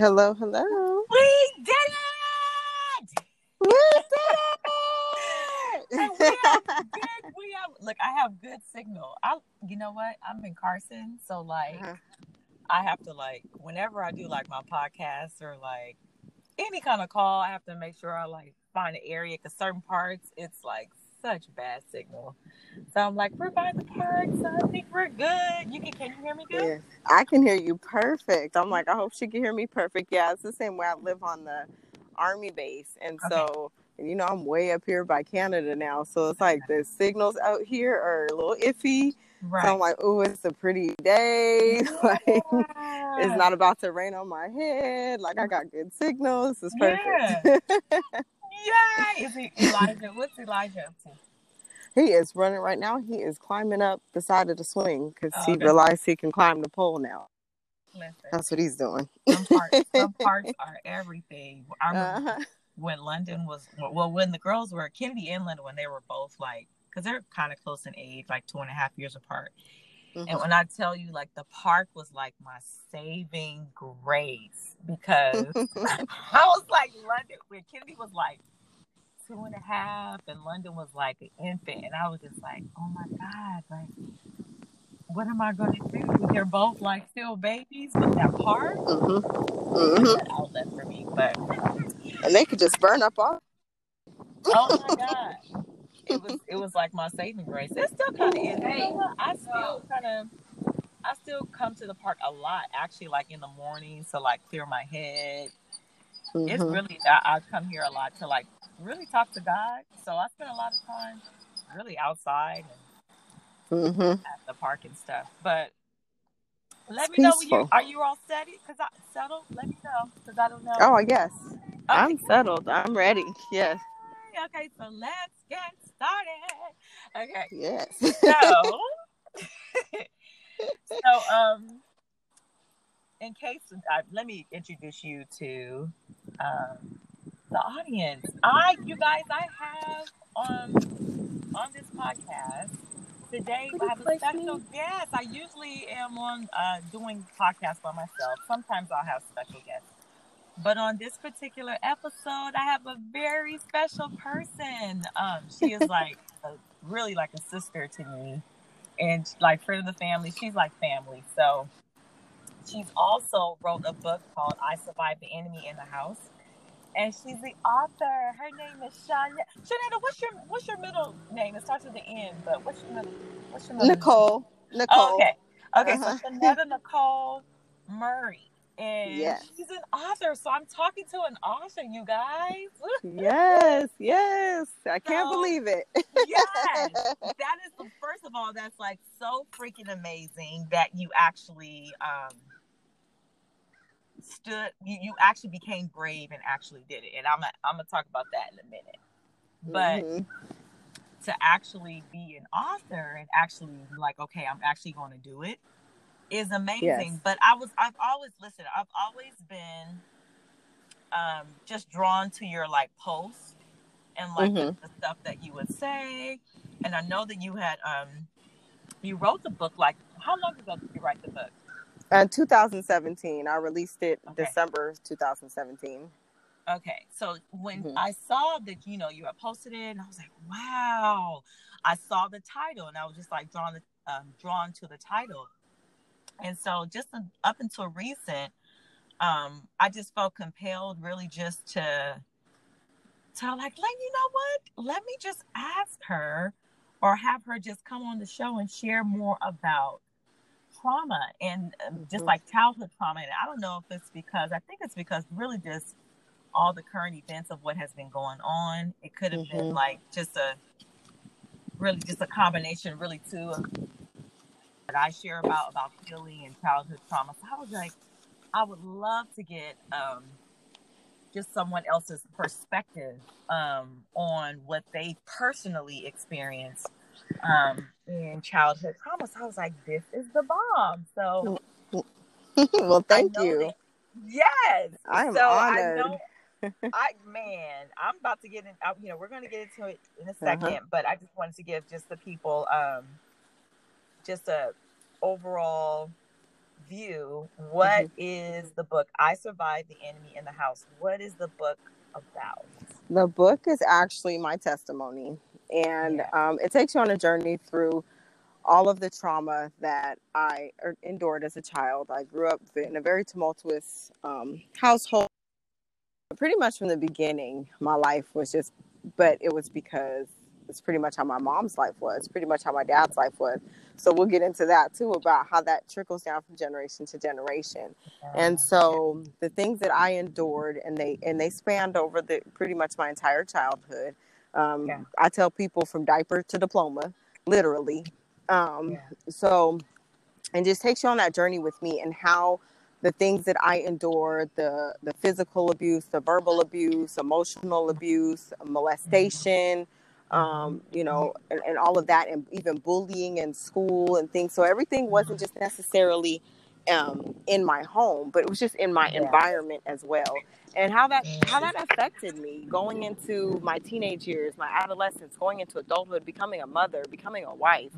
Hello, hello. We did it! We did And we have good, we have look, I have good signal. I you know what? I'm in Carson, so like Uh-huh. I have to like whenever I do like my podcast or like any kind of call, I have to make sure I like find an area because certain parts it's like such bad signal. So I'm like, we're by the park, so I think we're good. You can can you hear me good? Yeah. I can hear you perfect. I'm like, I hope she can hear me perfect. Yeah, it's the same way I live on the army base. And Okay. so, you know, I'm way up here by Canada now. So it's like the signals out here are a little iffy. Right. So I'm like, oh, it's a pretty day. like, Yeah. it's not about to rain on my head. Like, I got good signals. It's Yeah. perfect. Yay! Is he Elijah? What's Elijah up to? he is running right now. He is climbing up the side of the swing because Oh, he okay. realized he can climb the pole now. Listen, That's what he's doing. some parts, some parts are everything. I remember Uh-huh. when London was well, when the girls were Kennedy and London, when they were both like, because they're kind of close in age, like two and a half years apart. And Mhm. when I tell you, like the park was like my saving grace because I was like London when Kennedy was like two and a half and London was like an infant, and I was just like, oh my god, like what am I going to do? They're both like still babies, but that park Mhm. is Mhm. outlet for me. But And they could just burn up all. oh my god, it was it was like my saving grace. It still kind of is. Know what? I still kind of. I still come to the park a lot, actually, like in the morning to like clear my head. it's Mhm. really I, I come here a lot to like really talk to God. So I spend a lot of time really outside and Mhm. at the park and stuff. But let It's me know when you are you all steady? Cause I settled. Let me know because I don't know. Oh, yes. Okay, I'm settled. I'm ready. Yes. Okay, so let's get started. Okay, Yes. so so um, in case uh, let me introduce you to um the audience. I, you guys, I have um on this podcast today. I have a special guest. I usually am on uh, doing podcasts by myself. Sometimes I'll have special guests, but on this particular episode, I have a very special person. Um, she is like a, really like a sister to me, and like friend of the family. She's like family. So she's also wrote a book called "I Survived the Enemy in the House." and she's the author. Her name is Shania. Shanetta, what's your what's your middle name? It starts with the N, but what's your middle? What's your middle name? Nicole. Nicole. Oh, okay, okay. Uh-huh. So Shanetta Nicole Murray, and Yes. she's an author. So I'm talking to an author, you guys. Yes. Yes. I can't believe it. yes, that is the first of all. That's like so freaking amazing that you actually um stood. You, you actually became brave and actually did it. And I'm gonna I'm gonna talk about that in a minute. But Mhm. to actually be an author and actually like, okay, I'm actually going to do it is amazing. Yes. But I was I've always listened. I've always been um just drawn to your like posts and like the, Mhm. the stuff that you would say. And I know that you had um you wrote the book like how long ago did you write the book? Uh, 2017. I released it Okay. December 2017. Okay, so when Mhm. I saw that, you know, you had posted it, and I was like, wow. I saw the title, and I was just like drawn, um, drawn to the title. And so, just up until recent, um, I just felt compelled, really, just to, to like, like, you know what? Let me just ask her, or have her just come on the show and share more about trauma and um, just Mhm. like childhood trauma. And I don't know if it's because I think it's because really just all the current events of what has been going on. It could have been Mhm. like just a really just a combination, really too, of that I share about about healing and childhood trauma. So I was like, I would love to get um, just someone else's perspective um, on what they personally experienced um, in childhood trauma. So I was like, this is the bomb. So well, thank you. that- yes. I am so honored. I know, I man, I'm about to get in. I- You know, we're going to get into it in a Uh-huh. 2nd but I just wanted to give just the people, um, just a overall view what mm-hmm. is the book? I Survived the Enemy in the House. What is the book about? The book is actually my testimony, and yeah. um, it takes you on a journey through all of the trauma that I er, endured as a child. I grew up in a very tumultuous um, household. Pretty much from the beginning, my life was just, but it was because it's pretty much how my mom's life was, pretty much how my dad's life was. So we'll get into that too about how that trickles down from generation to generation. And so the things that I endured and they and they spanned over the pretty much my entire childhood. Um, yeah. I tell people from diaper to diploma, literally. Um, yeah. So, and just takes you on that journey with me and how the things that I endured the the physical abuse, the verbal abuse, emotional abuse, molestation. Mm-hmm um, you know, and, and, all of that, and even bullying in school and things. So everything wasn't just necessarily um, in my home, but it was just in my yeah. environment as well. And how that how that affected me going into my teenage years, my adolescence, going into adulthood, becoming a mother, becoming a wife,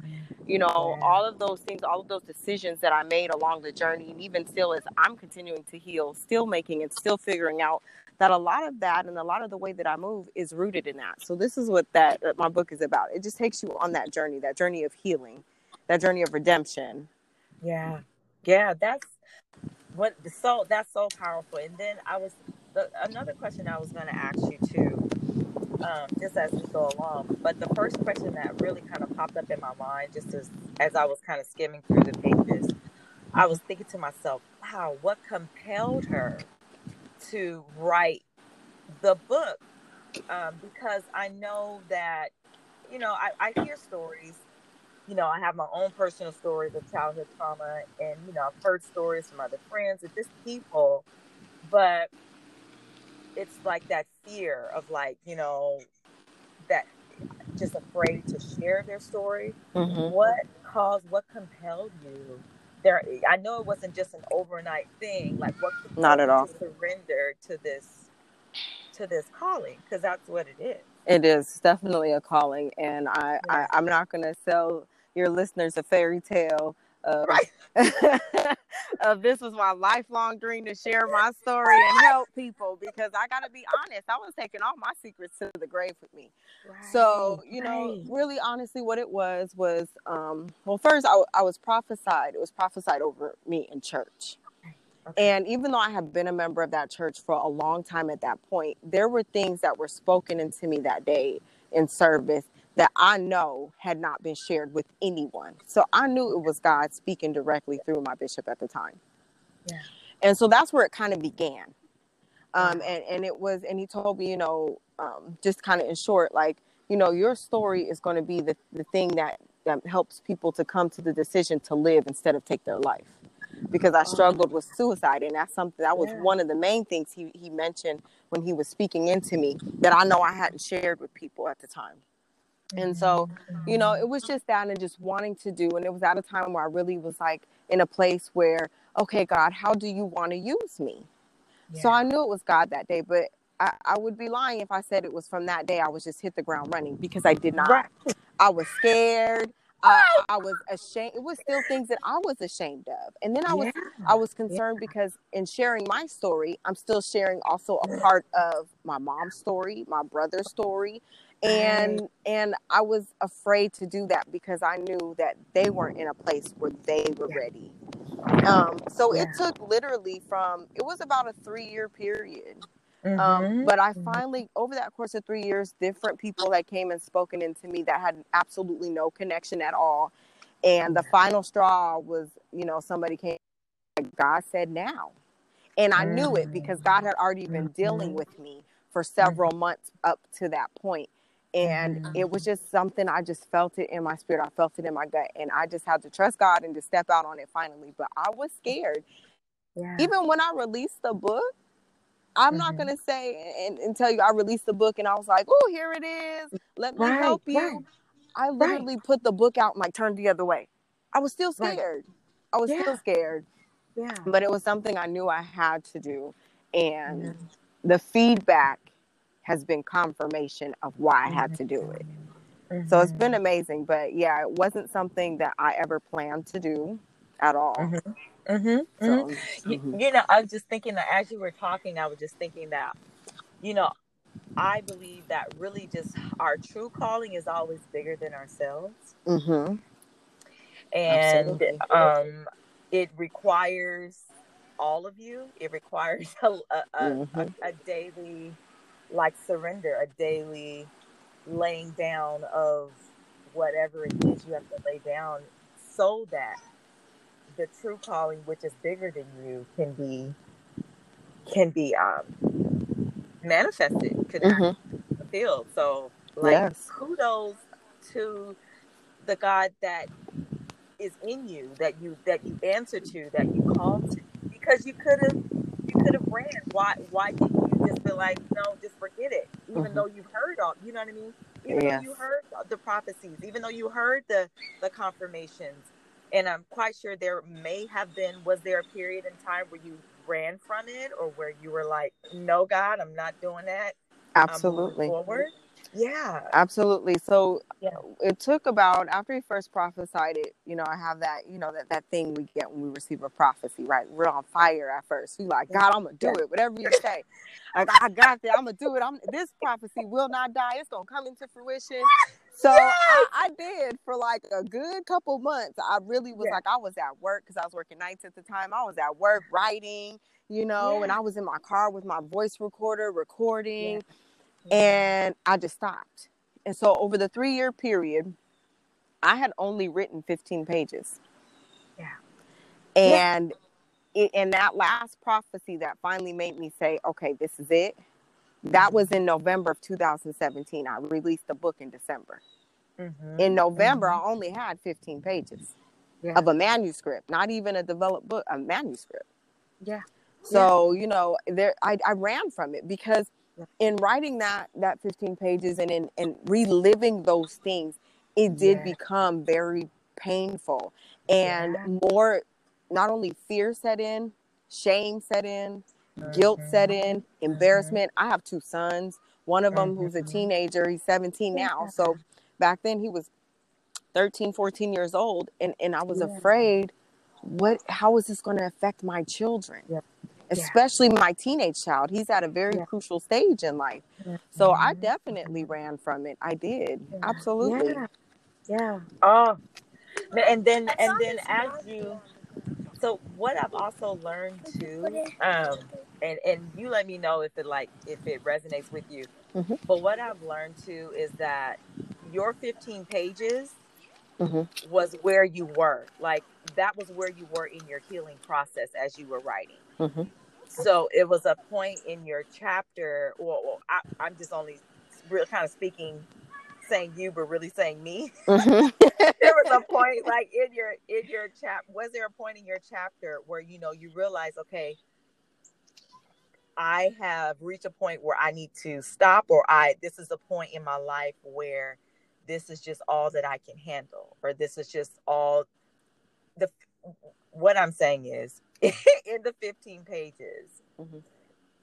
you know, yeah. all of those things, all of those decisions that I made along the journey, and even still as I'm continuing to heal, still making and still figuring out that a lot of that and a lot of the way that I move is rooted in that. So this is what that, my book is about. It just takes you on that journey, that journey of healing, that journey of redemption. Yeah. Yeah, that's what the so that's so powerful. And then I was the, another question I was going to ask you too, um, just as we go along. But the first question that really kind of popped up in my mind, just as as I was kind of skimming through the pages, I was thinking to myself, "Wow, what compelled her to write the book um, because I know that, you know, I, I hear stories. You know, I have my own personal stories of childhood trauma, and you know, I've heard stories from other friends and just people, but it's like that fear of like, you know, that just afraid to share their story. Mm-hmm. What caused? What compelled you there i know it wasn't just an overnight thing like what not at all surrender to this to this calling because that's what it is it is definitely a calling and i, yeah. I i'm not going to sell your listeners a fairy tale of, right. this was my lifelong dream to share my story and help people because I got to be honest, I was taking all my secrets to the grave with me. Right. So, you know, right. really honestly, what it was was, um, well, first I, I was prophesied, it was prophesied over me in church. Okay. And even though I have been a member of that church for a long time at that point, there were things that were spoken into me that day in service that I know had not been shared with anyone. So I knew it was God speaking directly through my bishop at the time. Yeah. And so that's where it kind of began. Um, and, and it was, and he told me, you know, um, just kind of in short, like, you know, your story is going to be the, the thing that, that helps people to come to the decision to live instead of take their life. Because I struggled with suicide, and that's something that was yeah. one of the main things he, he mentioned when he was speaking into me that I know I hadn't shared with people at the time. And mm-hmm. so, you know, it was just that and just wanting to do. And it was at a time where I really was like in a place where, okay, God, how do you want to use me? Yeah. So I knew it was God that day, but I, I, would be lying if I said it was from that day I was just hit the ground running because I did not. Right. I was scared. I, oh, I, was ashamed. It was still things that I was ashamed of, and then I was yeah. I was concerned yeah. because in sharing my story, I'm still sharing also a part of my mom's story, my brother's story, and and I was afraid to do that because I knew that they weren't in a place where they were yeah. ready. Um, so yeah. it took literally from it was about a three year period. Um, mm-hmm. Um, but I mm-hmm. finally, over that course of three years, different people that came and spoken into me that had absolutely no connection at all. And the final straw was, you know, somebody came, God said now. And I knew it because God had already been dealing mm-hmm. with me for several months up to that point and mm-hmm. it was just something I just felt it in my spirit. I felt it in my gut, and I just had to trust God and to step out on it finally. But I was scared. Yeah. Even when I released the book, I'm mm-hmm. not gonna say and, and, tell you I released the book and I was like, "Oh, here it is. Let me right, help you." Right. I literally right. put the book out and like turned the other way. I was still scared. I was yeah. still scared. Yeah. But it was something I knew I had to do, and mm-hmm. the feedback has been confirmation of why I had to do it. Mm-hmm. So it's been mm-hmm. amazing. But yeah, it wasn't something that I ever planned to do at all. Mm-hmm. Mm-hmm. So, you, mm-hmm. you know, I was just thinking that as you were talking, I was just thinking that, you know, I believe that really just our true calling is always bigger than ourselves. Mm-hmm. And um, it requires all of you. It requires a, a, mm-hmm. a, a daily, like surrender, a daily laying down of whatever it is you have to lay down so that the true calling which is bigger than you can be can be um manifested can mm-hmm. fulfilled so like yes. kudos to the god that is in you that you that you answer to that you call to because you could have you could have ran why why didn't you just be like no just forget it even mm-hmm. though you've heard all you know what i mean even yes. though you heard the prophecies even though you heard the the confirmations and i'm quite sure there may have been was there a period in time where you ran from it or where you were like no god i'm not doing that absolutely forward yeah. Absolutely. So yeah. it took about after he first prophesied it you know i have that you know that that thing we get when we receive a prophecy right? We're on fire at first. We like god i'm gonna do it. Whatever you say. Like i got that i'm gonna do it. I'm this prophecy will not die. It's gonna come into fruition. So I, I, did for like a good couple months. I really was like i was at work because i was working nights at the time. I was at work writing you know and i was in my car with my voice recorder recording and I just stopped. And so over the three year period, I had only written 15 pages. Yeah. And yeah. in that last prophecy that finally made me say, okay, this is it, that was in November of 2017. I released the book in December. Mm-hmm. In November, mm-hmm. I only had 15 pages yeah. of a manuscript, not even a developed book, a manuscript. Yeah. So, yeah. you know, there I, I ran from it because in writing that that 15 pages and in and reliving those things it did yeah. become very painful and yeah. more not only fear set in shame set in mm-hmm. guilt set in mm-hmm. embarrassment mm-hmm. i have two sons one of them mm-hmm. who's a teenager he's 17 now so back then he was 13 14 years old and and i was yeah. afraid what how is this going to affect my children especially yeah. my teenage child. He's at a very yeah. crucial stage in life. Yeah. So I definitely ran from it. I did. Absolutely. Yeah. Oh. And then and then as you so what I've also learned too, um, and and you let me know if it like if it resonates with you. Mm-hmm. But what I've learned too is that your 15 pages mm-hmm. was where you were. Like that was where you were in your healing process as you were writing. Mm-hmm. So it was a point in your chapter, or, or I, I'm just only real kind of speaking, saying you, but really saying me. Mm-hmm. there was a point, like in your in your chap. Was there a point in your chapter where you know you realize, okay, I have reached a point where I need to stop, or I this is a point in my life where this is just all that I can handle, or this is just all the what I'm saying is in the 15 pages mm-hmm.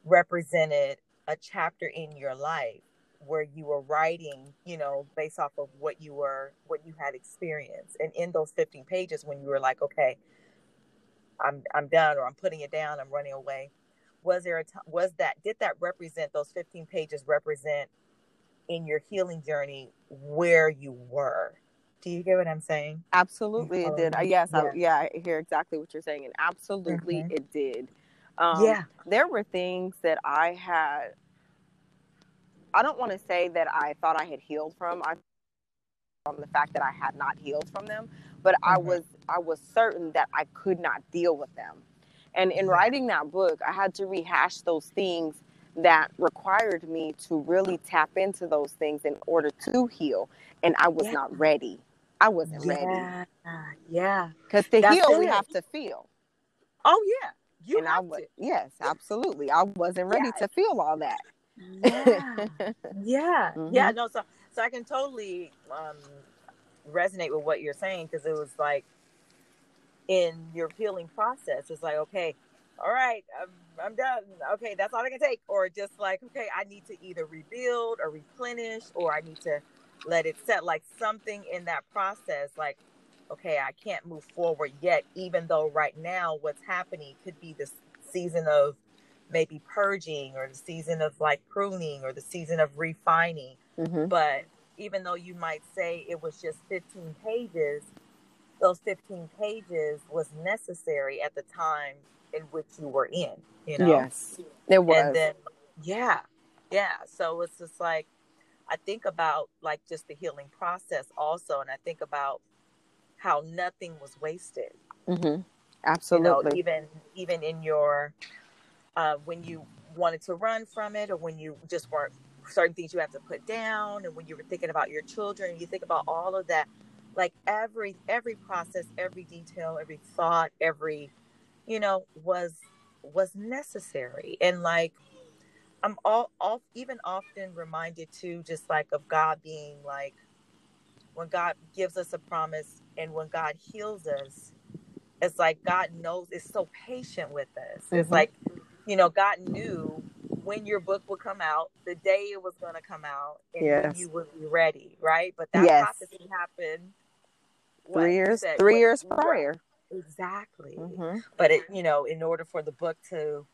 represented a chapter in your life where you were writing, you know, based off of what you were, what you had experienced. And in those 15 pages, when you were like, okay, I'm, I'm done, or I'm putting it down, I'm running away. Was there a time, was that, did that represent, those 15 pages represent in your healing journey where you were? Do you get what I'm saying? Absolutely, it did. yes, yeah. I, yeah, I hear exactly what you're saying, and absolutely, mm-hmm. it did. Um, yeah, there were things that I had. I don't want to say that I thought I had healed from. I from the fact that I had not healed from them, but mm-hmm. I was I was certain that I could not deal with them. And in writing that book, I had to rehash those things that required me to really tap into those things in order to heal, and I was yeah. not ready. I wasn't yeah, ready. Yeah. Because to That's heal, it. we have to feel. Oh yeah. You and I was yes, absolutely. I wasn't ready yeah. to feel all that. Yeah. yeah. Mm-hmm. Yeah. No, so so I can totally um resonate with what you're saying because it was like in your healing process, it's like, okay, all right, I'm, I'm done. Okay, that's all I can take. Or just like, okay, I need to either rebuild or replenish, or I need to let it set like something in that process like okay, I can't move forward yet, even though right now what's happening could be this season of maybe purging or the season of like pruning or the season of refining. Mm-hmm. But even though you might say it was just 15 pages, those 15 pages was necessary at the time in which you were in, you know? Yes, it was. And then, yeah, yeah. So it's just like, I think about like just the healing process also. And I think about how nothing was wasted. Mm-hmm. Absolutely. You know, even, even in your, uh, when you wanted to run from it or when you just weren't certain things you have to put down and when you were thinking about your children you think about all of that like every every process every detail every thought every you know was was necessary and like i'm all off even often reminded too just like of god being like when god gives us a promise and when god heals us it's like god knows is so patient with us mm-hmm. it's like you know god knew when your book would come out, the day it was going to come out, and yes. you would be ready, right? But that yes. prophecy happened three years, said, three what, years prior. Exactly. Mm-hmm. But it, you know, in order for the book to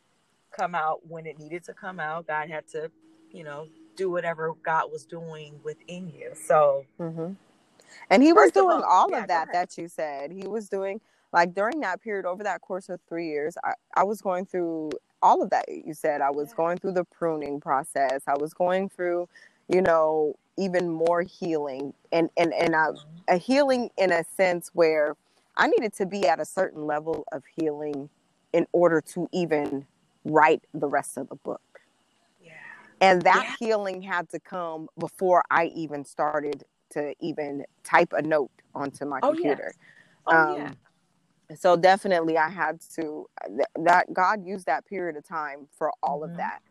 come out when it needed to come out, God had to, you know, do whatever God was doing within you. So, mm-hmm. and He was doing all, all yeah, of that that you said. He was doing like during that period over that course of three years. I, I was going through all of that you said. I was going through the pruning process. I was going through, you know, even more healing and and and a, a healing in a sense where I needed to be at a certain level of healing in order to even write the rest of the book. Yeah. And that yeah. healing had to come before I even started to even type a note onto my oh, computer. Yes. Oh, um, yeah so definitely i had to that god used that period of time for all mm-hmm. of that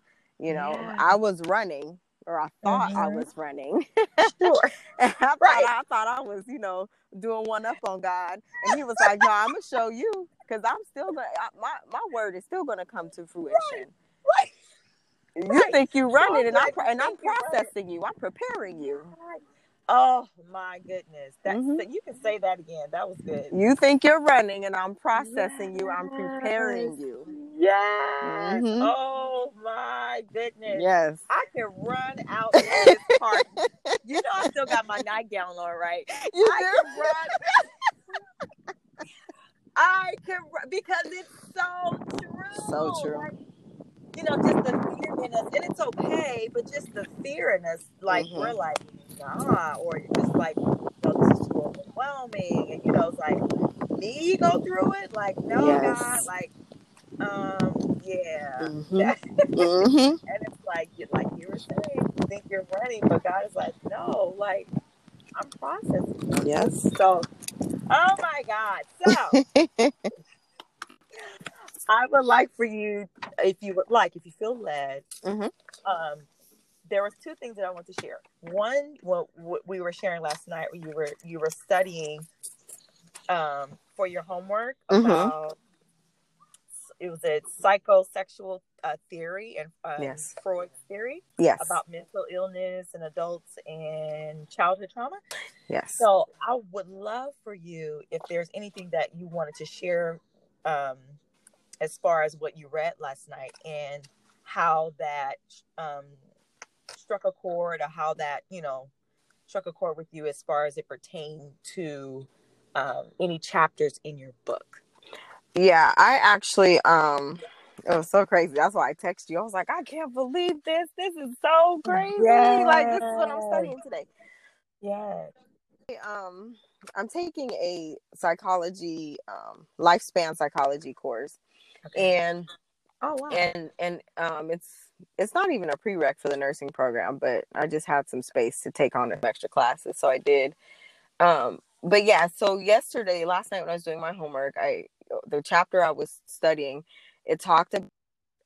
you know yeah. i was running or i thought mm-hmm. i was running sure I, thought, right. I thought i was you know doing one up on god and he was like no i'm gonna show you because i'm still gonna I, my, my word is still gonna come to fruition right, right. You right. think you're running, and I'm and I'm processing you. I'm preparing you. Oh my goodness. That's mm-hmm. you can say that again. That was good. You think you're running and I'm processing yes. you. I'm preparing you. Yes. Mm-hmm. Oh my goodness. Yes. I can run out this park. you know I still got my nightgown on, right? You I do? can run. I can run because it's so true. So true. Like, you know, just the in us, and it's okay, but just the fear in us, like mm-hmm. we're like, nah, or just like, you know, this is too overwhelming, and you know, it's like me go through it, like no, yes. God, like, um, yeah, mm-hmm. mm-hmm. and it's like, you like you were saying, you think you're running, but God is like, no, like I'm processing. Yes. So, oh my God, so. I would like for you, if you would like, if you feel led, mm-hmm. um, there was two things that I want to share. One, what, what we were sharing last night, where you were you were studying um, for your homework mm-hmm. about it was a psychosexual uh, theory and um, yes. Freud's theory yes. about mental illness and adults and childhood trauma. Yes. So I would love for you if there's anything that you wanted to share um, as far as what you read last night and how that um, struck a chord or how that you know struck a chord with you as far as it pertained to um, any chapters in your book? Yeah i actually um it was so crazy. That's why i texted you. I was like i can't believe this. This is so crazy. Yes. like this is what i'm studying today. Yeah um i'm taking a psychology um lifespan psychology course okay. and oh wow and and um it's it's not even a prereq for the nursing program but i just had some space to take on some extra classes so i did um but yeah so yesterday last night when i was doing my homework i the chapter i was studying it talked about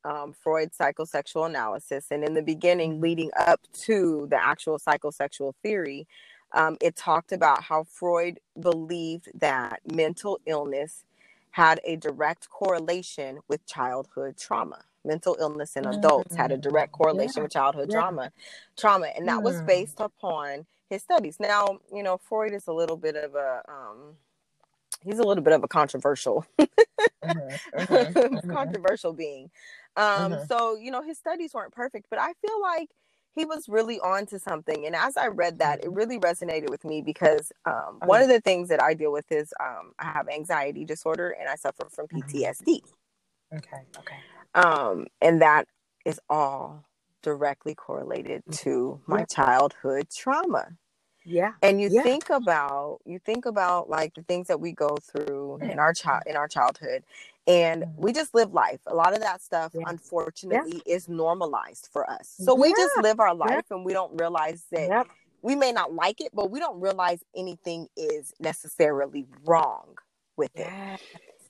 um, Freud's psychosexual analysis. And in the beginning, mm-hmm. leading up to the actual psychosexual theory, um, it talked about how Freud believed that mental illness had a direct correlation with childhood trauma. Mental illness in adults had a mm. direct correlation yeah. with childhood yeah. trauma, trauma, and that mm. was based upon his studies. Now, you know, Freud is a little bit of a um, he's a little bit of a controversial mm-hmm, mm-hmm, controversial being. Um, mm-hmm. so you know his studies weren't perfect, but I feel like he was really on to something. And as I read that, it mm-hmm. really resonated with me because um, one of the things that I deal with is um, I have anxiety disorder and I suffer from PTSD. Okay. Okay. Um, and that is all directly correlated to my childhood trauma. Yeah. And you yeah. think about you think about like the things that we go through in our child in our childhood and mm-hmm. we just live life. A lot of that stuff yeah. unfortunately yeah. is normalized for us. So we just live our life and we don't realize that we may not like it, but we don't realize anything is necessarily wrong with it.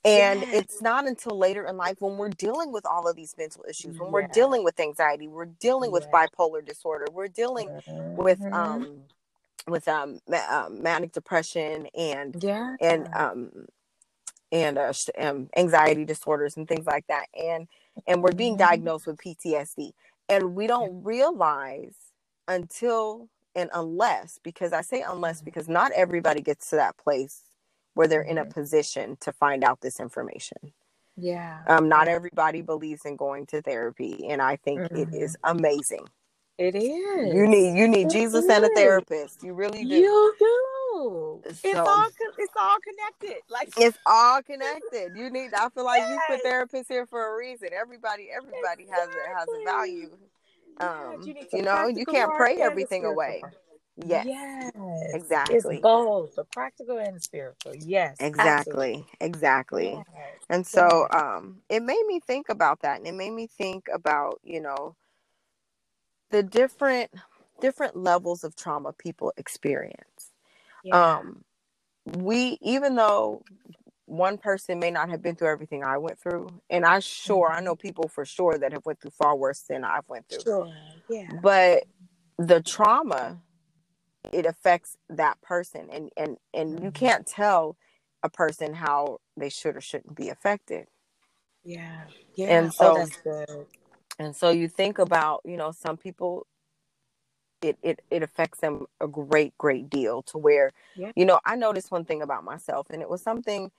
And it's not until later in life when we're dealing with all of these mental issues, when we're dealing with anxiety, we're dealing with bipolar disorder, we're dealing mm-hmm. with um with um, ma- um, manic depression and yeah and um and uh, um, anxiety disorders and things like that and and we're being mm-hmm. diagnosed with PTSD and we don't realize until and unless because I say unless mm-hmm. because not everybody gets to that place where they're in a mm-hmm. position to find out this information. Yeah. Um not everybody believes in going to therapy and I think mm-hmm. it is amazing. It is. You need you need it Jesus is. and a therapist. You really do. You do. So, it's all it's all connected. Like it's all connected. You need. I feel like yes. you put therapists here for a reason. Everybody everybody exactly. has a has a value. Um, you, you know, you can't pray everything away. Yes. Yes. Exactly. It's both the practical and the spiritual. Yes. Exactly. Absolutely. Exactly. Yes. And so um it made me think about that and it made me think about, you know, the different different levels of trauma people experience. Yeah. Um we even though one person may not have been through everything I went through, and I sure mm-hmm. I know people for sure that have went through far worse than I've went through. Sure. Yeah. But the trauma it affects that person and and and mm-hmm. you can't tell a person how they should or shouldn't be affected. Yeah. Yeah. And oh, so oh. And so you think about, you know, some people it, it it affects them a great great deal to where yeah. you know i noticed one thing about myself and it was something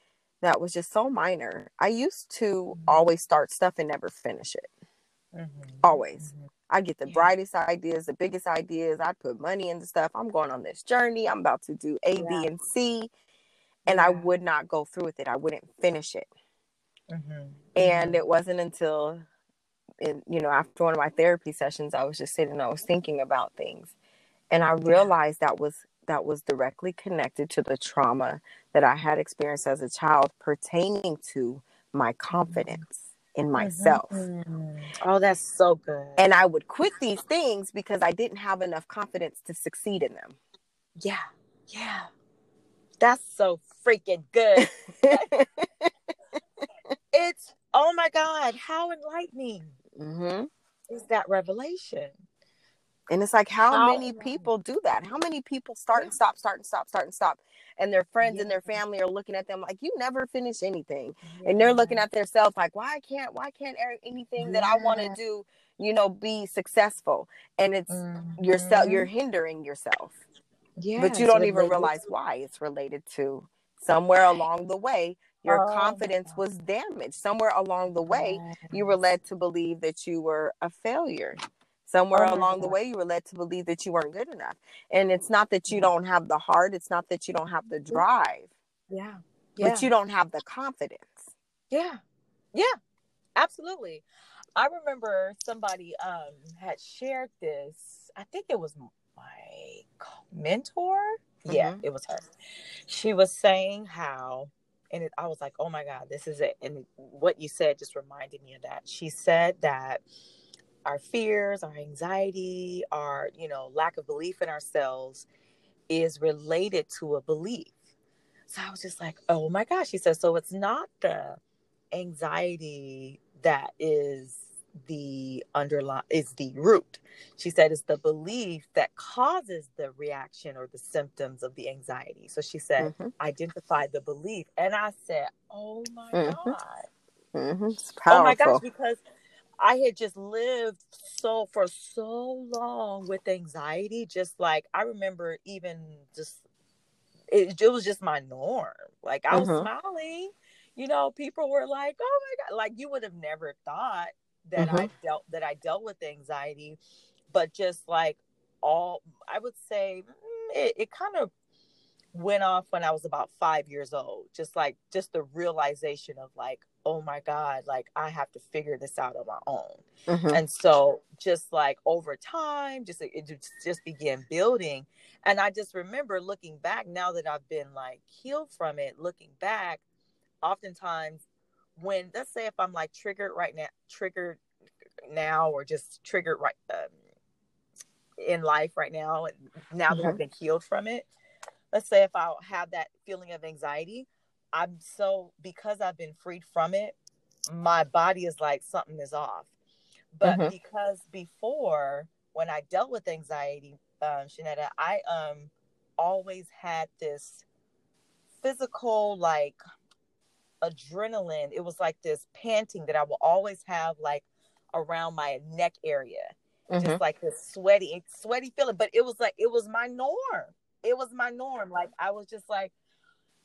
that was just so minor i used to mm-hmm. always start stuff and never finish it mm-hmm. always mm-hmm. i get the yeah. brightest ideas the biggest ideas i put money into stuff i'm going on this journey i'm about to do A, yeah. B, and c and i would not go through with it i wouldn't finish it mm-hmm. and mm-hmm. it wasn't until in, you know, after one of my therapy sessions, I was just sitting, I was thinking about things, and I realized that was that was directly connected to the trauma that I had experienced as a child pertaining to my confidence in myself. Mm-hmm. Oh, that's so good. And I would quit these things because I didn't have enough confidence to succeed in them. Yeah. Yeah. That's so freaking good. it's oh my God, how enlightening mm-hmm. is that revelation. And it's like, how, how many people do that? How many people start and stop, start and stop, start and stop? And their friends yeah. and their family are looking at them like, you never finish anything. Yeah. And they're looking at themselves like, why can't, why can't anything yeah. that I want to do, you know, be successful? And it's mm-hmm. yourself, you're hindering yourself. Yeah. But you don't even realize why it's related to somewhere along the way your oh, confidence was damaged. Somewhere along the way, you were led to believe that you were a failure. Somewhere oh, along the way, you were led to believe that you weren't good enough. And it's not that you don't have the heart, it's not that you don't have the drive. Yeah. yeah. But you don't have the confidence. Yeah. Yeah. Absolutely. I remember somebody um had shared this. I think it was my mentor. Mm-hmm. Yeah, it was her. She was saying how and it, I was like, oh my God, this is it. And what you said just reminded me of that. She said that our fears, our anxiety, our, you know, lack of belief in ourselves is related to a belief. So I was just like, oh my gosh. She said, so it's not the anxiety that is the underlying is the root. She said it's the belief that causes the reaction or the symptoms of the anxiety. So she said, mm-hmm. identify the belief. And I said, Oh my mm-hmm. God. Mm-hmm. Oh my gosh, because I had just lived so for so long with anxiety. Just like I remember even just it, it was just my norm. Like I was mm-hmm. smiling, you know, people were like, "Oh my god!" Like you would have never thought that mm-hmm. I dealt that I dealt with anxiety, but just like all, I would say mm, it, it kind of went off when I was about five years old. Just like just the realization of like, oh my God, like I have to figure this out on my own. Mm-hmm. And so just like over time, just it just began building. And I just remember looking back now that I've been like healed from it, looking back, oftentimes when let's say if I'm like triggered right now, triggered now, or just triggered right um, in life right now, now mm-hmm. that I've been healed from it, let's say if I have that feeling of anxiety, I'm so because I've been freed from it, my body is like something is off. But mm-hmm. because before when I dealt with anxiety, um, Shanetta, I um always had this physical like adrenaline. It was like this panting that I will always have like around my neck area. Mm-hmm. Just like this sweaty, sweaty feeling. But it was like it was my norm. It was my norm. Like I was just like,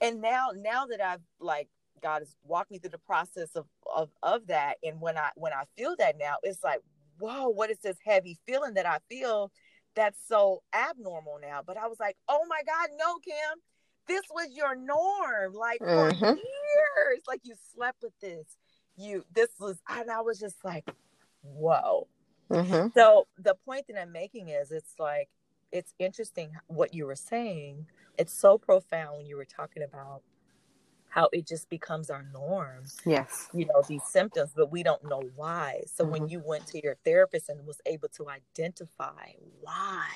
and now now that I've like God has walked me through the process of of of that, and when I when I feel that now, it's like, whoa, what is this heavy feeling that I feel? That's so abnormal now. But I was like, oh my God, no, Kim, this was your norm, like for mm-hmm. years. Like you slept with this. You this was, and I was just like, whoa. Mm-hmm. So the point that I'm making is, it's like it's interesting what you were saying. It's so profound when you were talking about how it just becomes our norm. Yes. You know, these symptoms, but we don't know why. So mm-hmm. when you went to your therapist and was able to identify why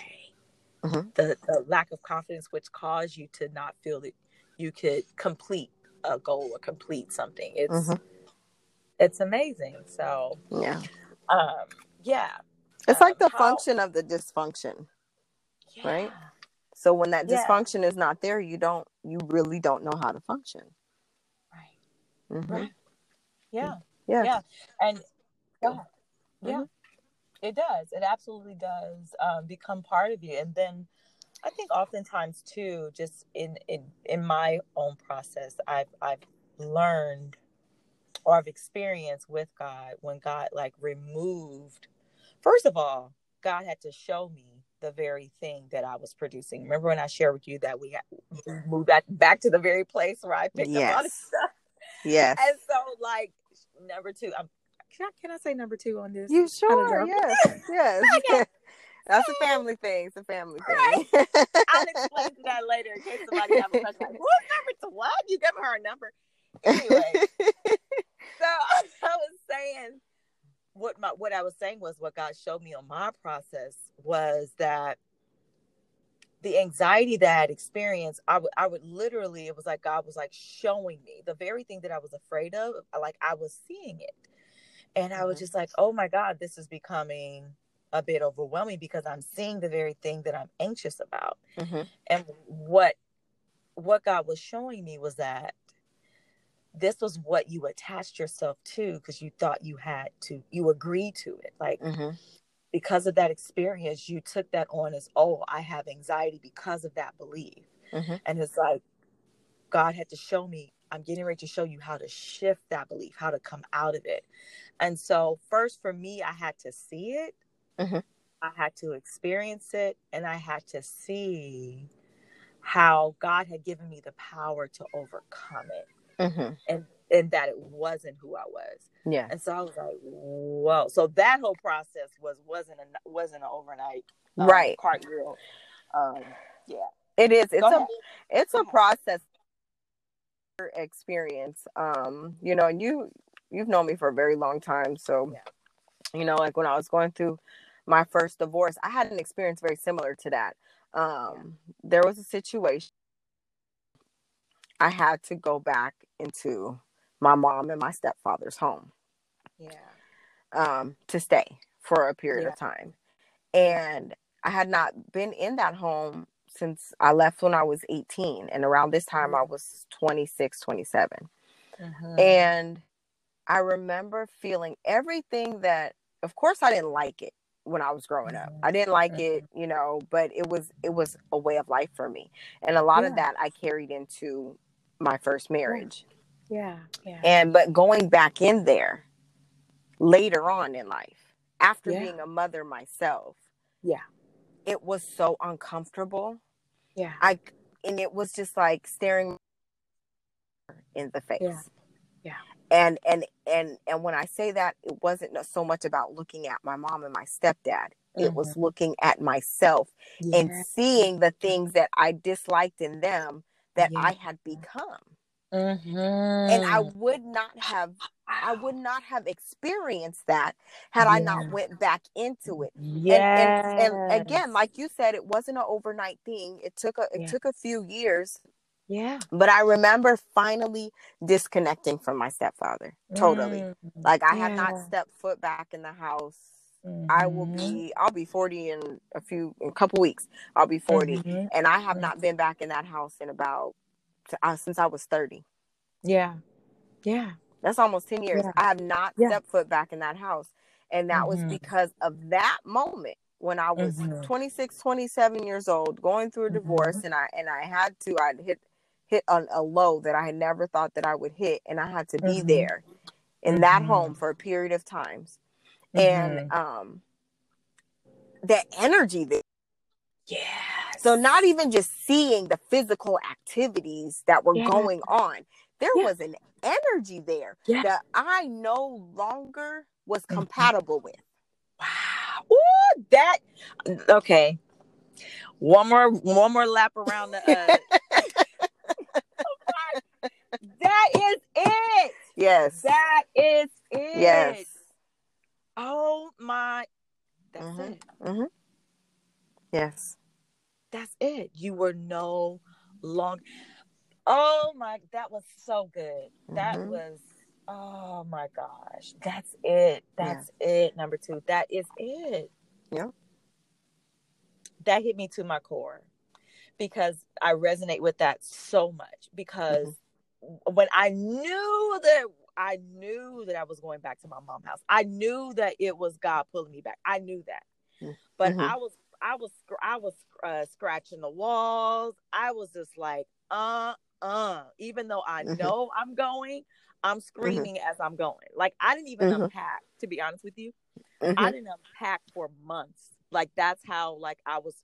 mm-hmm. the, the lack of confidence which caused you to not feel that you could complete a goal or complete something. It's mm-hmm. it's amazing. So yeah. Um yeah. It's um, like the how, function of the dysfunction yeah. right so when that yeah. dysfunction is not there you don't you really don't know how to function right mm-hmm. right yeah yeah yeah and yeah mm-hmm. It does it absolutely does um, become part of you and then i think oftentimes too just in in in my own process i've i've learned or i've experienced with god when god like removed first of all god had to show me the very thing that I was producing. Remember when I shared with you that we, had, moved back back to the very place where I picked yes. up all this stuff. Yes. And so, like number two, I'm. Can I, can I say number two on this? You sure? Yes. yes. That's a family thing. It's a family thing. Right. I'll explain to that later in case somebody has a question. Like, what number to what? You gave her a number. Anyway, so I was saying what my what I was saying was what God showed me on my process was that the anxiety that I had experienced, I would I would literally it was like God was like showing me the very thing that I was afraid of, like I was seeing it. And I was mm-hmm. just like, oh my God, this is becoming a bit overwhelming because I'm seeing the very thing that I'm anxious about. Mm-hmm. And what what God was showing me was that this was what you attached yourself to because you thought you had to you agreed to it like mm-hmm. because of that experience you took that on as oh i have anxiety because of that belief mm-hmm. and it's like god had to show me i'm getting ready to show you how to shift that belief how to come out of it and so first for me i had to see it mm-hmm. i had to experience it and i had to see how god had given me the power to overcome it mm-hmm. and and that it wasn't who I was. Yeah. And so I was like, whoa. So that whole process was wasn't a wasn't an overnight um, right cartwheel. Um, yeah. It is. It's a ahead. it's a process experience. Um, you know, and you you've known me for a very long time. So yeah. you know, like when I was going through my first divorce, I had an experience very similar to that. Um, there was a situation I had to go back into my mom and my stepfather's home. Yeah. Um, to stay for a period yeah. of time. And I had not been in that home since I left when I was 18. And around this time, mm-hmm. I was 26, 27. Mm-hmm. And I remember feeling everything that, of course, I didn't like it. when I was growing up. I didn't like it, you know, but it was it was a way of life for me. And a lot Yeah. of that I carried into my first marriage. Yeah. Yeah. And but going back in there later on in life, after Yeah. being a mother myself, Yeah. It was so uncomfortable. Yeah. I and it was just like staring in the face. Yeah. Yeah. And and and and when I say that, it wasn't so much about looking at my mom and my stepdad. It was mm-hmm. looking at myself and seeing the things that I disliked in them that Yeah. I had become. Mhm. And I would not have I would not have experienced that had I not went back into it. Yes. And, and and again, like you said, it wasn't an overnight thing. It took a it Yeah. took a few years, yeah. but I remember finally disconnecting from my stepfather. Totally. Mm. Like I have not stepped foot back in the house. I will Mhm. be I'll be 40 in a few in a couple weeks. I'll be 40 Mhm. and I have not been back in that house in about uh, since I was 30. Yeah. Yeah. That's almost 10 years. Yeah. I have not Yeah. stepped foot back in that house. And that was Mhm. because of that moment when I was Mhm. 26, 27 years old, going through a Mhm. divorce and I and I had to I hit hit on a low that I had never thought that I would hit and I had to be Mhm. there in that Mhm. home for a period of times. And um the energy there. Yes. So not even just seeing the physical activities that were going on. There was an energy there that I no longer was Mhm. compatible with. Wow. Ooh, that okay. One more one more lap around the uh That is it. Yes. That is it. yes. Oh my that's Mhm. it. hmm Yes. That's it. You were no long Oh my that was so good. That Mhm. was oh my gosh. That's it. That's it. Number two. That is it. Yeah. That hit me to my core because I resonate with that so much because Mm-hmm. when I knew that I knew that I was going back to my mom's house. I knew that it was God pulling me back. I knew that. But Mhm. I was I was I was uh, scratching the walls. I was just like, uh, uh. Even though I Mhm. know I'm going, I'm screaming as I'm going. Like I didn't even Mhm. unpack. To be honest with you, Mhm. I didn't unpack for months. Like that's how like I was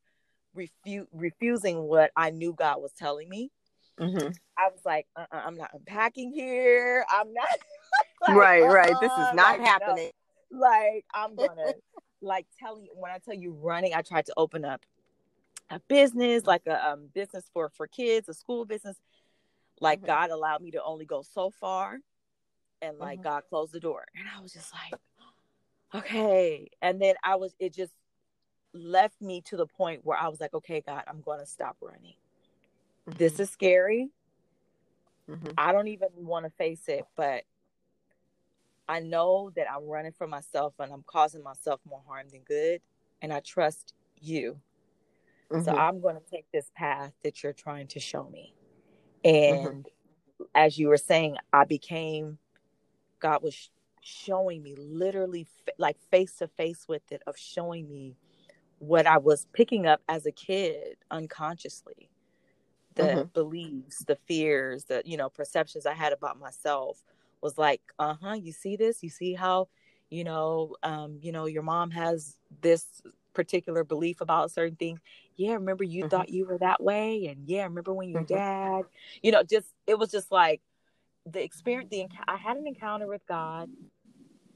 refu- refusing what I knew God was telling me. Mhm. I was like, uh, uh I'm not unpacking here. I'm not. like, right, right. This uh-uh, is not like, no. happening. Like I'm gonna like telling you when I tell you running, I tried to open up a business, like a um, business for for kids, a school business. Like Mhm. God allowed me to only go so far, and like Mhm. God closed the door, and I was just like, okay. And then I was, it just left me to the point where I was like, okay, God, I'm gonna stop running. This is scary. Mhm. I don't even want to face it, but I know that I'm running for myself and I'm causing myself more harm than good. And I trust you. So Mhm. I'm going to take this path that you're trying to show me. Mm-hmm. And as you were saying, I became, God was showing me literally like face to face with it, of showing me what I was picking up as a kid unconsciously the Mhm. beliefs, the fears, the you know perceptions I had about myself was like, uh huh. You see this? You see how, you know, um, you know, your mom has this particular belief about a certain thing. Yeah, remember you Mhm. thought you were that way, and yeah, remember when your Mhm. dad, you know, just it was just like the experience. The I had an encounter with God,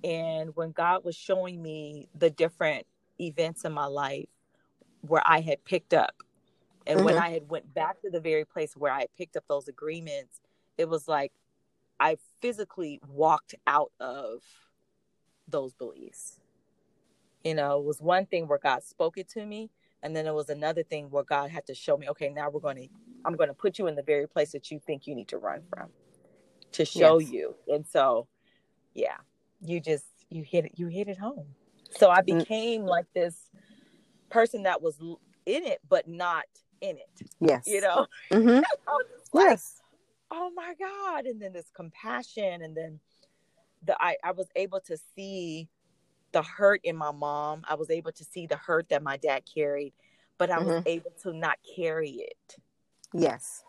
and when God was showing me the different events in my life where I had picked up and when Mhm. I had went back to the very place where I picked up those agreements, it was like I physically walked out of those beliefs. You know, it was one thing where God spoke it to me, and then it was another thing where God had to show me, okay, now we're going to, I'm going to put you in the very place that you think you need to run from to show Yes. you. And so, yeah, you just, you hit it, you hit it home. So I Mm. became like this person that was in it, but not in it, Yes. you know? Mhm. Just like, Yes. Oh my god and then this compassion and then the i i was able to see the hurt in my mom. I was able to see the hurt that my dad carried, but I was Mhm. able to not carry it. Yes.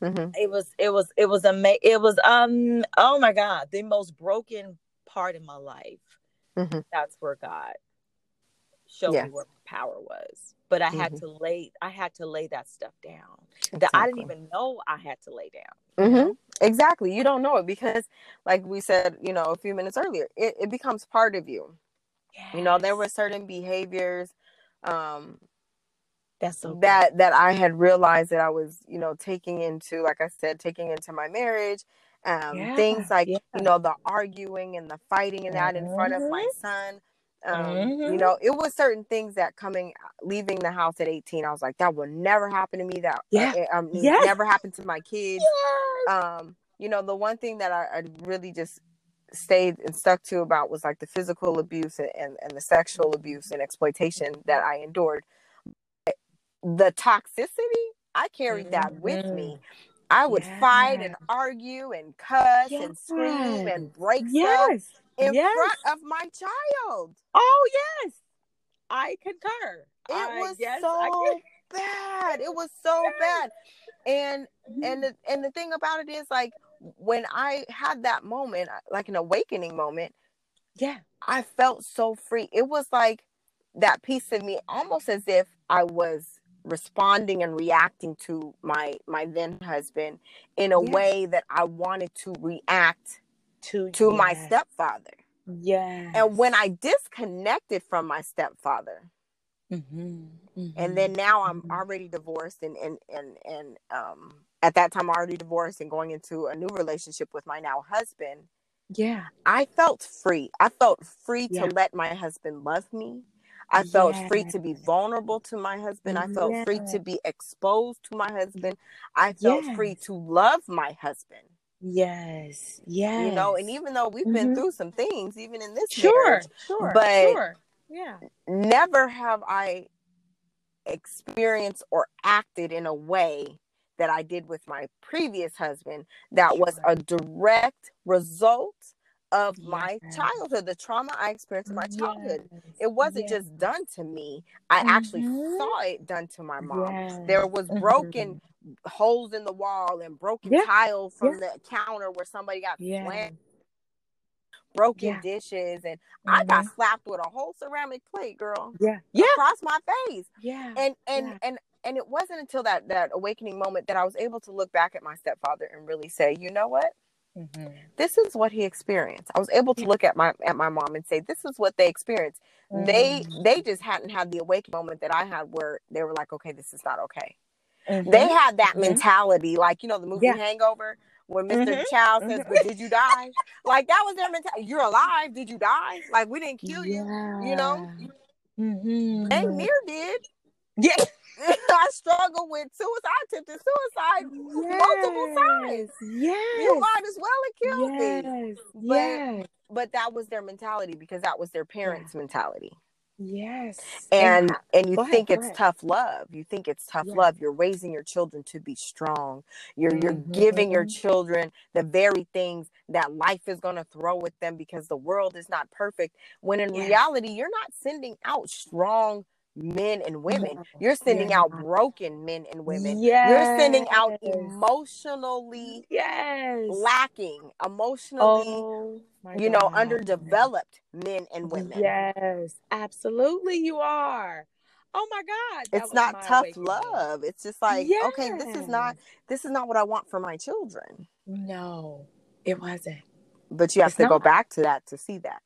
hmm It was it was it was ama- it was um oh my god, the most broken part in my life. Mhm. That's where God showed Yes. me where my power was. But I had Mhm. to lay I had to lay that stuff down. That I didn't even know I had to lay down. you know? hmm Exactly. You don't know it because, like we said, you know, a few minutes earlier, it, it becomes part of you. You know, there were certain behaviors um, that's so good. that that I had realized that I was, you know, taking into, like I said, taking into my marriage. Um, Yeah, things like yeah. you know the arguing and the fighting and that in front of my Mhm. son. Um, You Mhm. know, it was certain things that coming leaving the house at 18, I was like, that will never happen to me. That Yeah. uh, mean, Yes. never happened to my kids. Um, you know, the one thing that I, I really just stayed and stuck to about was like the physical abuse and, and, and the sexual abuse and exploitation that I endured. The toxicity, I carried that with me. I would fight and argue and cuss and scream and break stuff Yes. In Yes. front of my child. Oh yes. I concur. It I- was yes, so bad. It was so Yes. bad. And Mm-hmm. and the, and the thing about it is like when I had that moment, like an awakening moment, yeah. I felt so free. It was like that piece of me almost as if I was responding and reacting to my my then husband in a way that I wanted to react To to my stepfather. Yeah. And when I disconnected from my stepfather, Mhm. Mhm. and then now I'm Mhm. already divorced and and and and um at that time already divorced and going into a new relationship with my now husband yeah. I felt free I felt free Yeah. to let my husband love me I felt free to be vulnerable to my husband I felt free to be exposed to my husband I felt free to love my husband Yes. Yes. you know and even though we've been Mhm. through some things even in this sure. marriage Sure. but- sure. Yeah. never have I experienced or acted in a way that I did with my previous husband that was a direct result of my childhood, the trauma I experienced in my childhood. Yes. It wasn't Yes. just done to me, I actually Mhm. saw it done to my mom. Yes. There was broken holes in the wall and broken Yeah. tile from the counter where somebody got Yeah. slammed, broken Yeah. dishes, and I got Mhm. slapped with a whole ceramic plate, girl Yeah. Yeah. across my face Yeah. and and Yeah. and and it wasn't until that that awakening moment that i was able to look back at my stepfather and really say you know what Mhm. this is what he experienced i was able to look at my at my mom and say this is what they experienced they Mhm. they just hadn't had the awakening moment that i had where they were like okay this is not okay They had that Mhm. mentality like you know the movie Yeah. hangover when mister Mhm. Chow says but did you die like that was their mentality you're alive did you die like we didn't kill you you know Mhm. they near did Yeah. I struggle with suicide, attempted suicide multiple times. Yes. You might as well have killed me. But- yes. But that was their mentality because that was their parents' mentality. Yes. And ha- and you ahead, think it's tough love. You think it's tough love. You're raising your children to be strong. You're you're Mhm. giving your children the very things that life is going to throw at them because the world is not perfect. When in reality, you're not sending out strong men and women. You're sending You're out broken men and women. Yes. You're sending out emotionally Yes. lacking, emotionally, Oh, you know, God. underdeveloped men and women. Yes, absolutely, you are. Oh my God, It's not tough awakening. love. It's just like, okay, this is not this is not what I want for my children. No, it wasn't. But you have It's to go back to that to see that.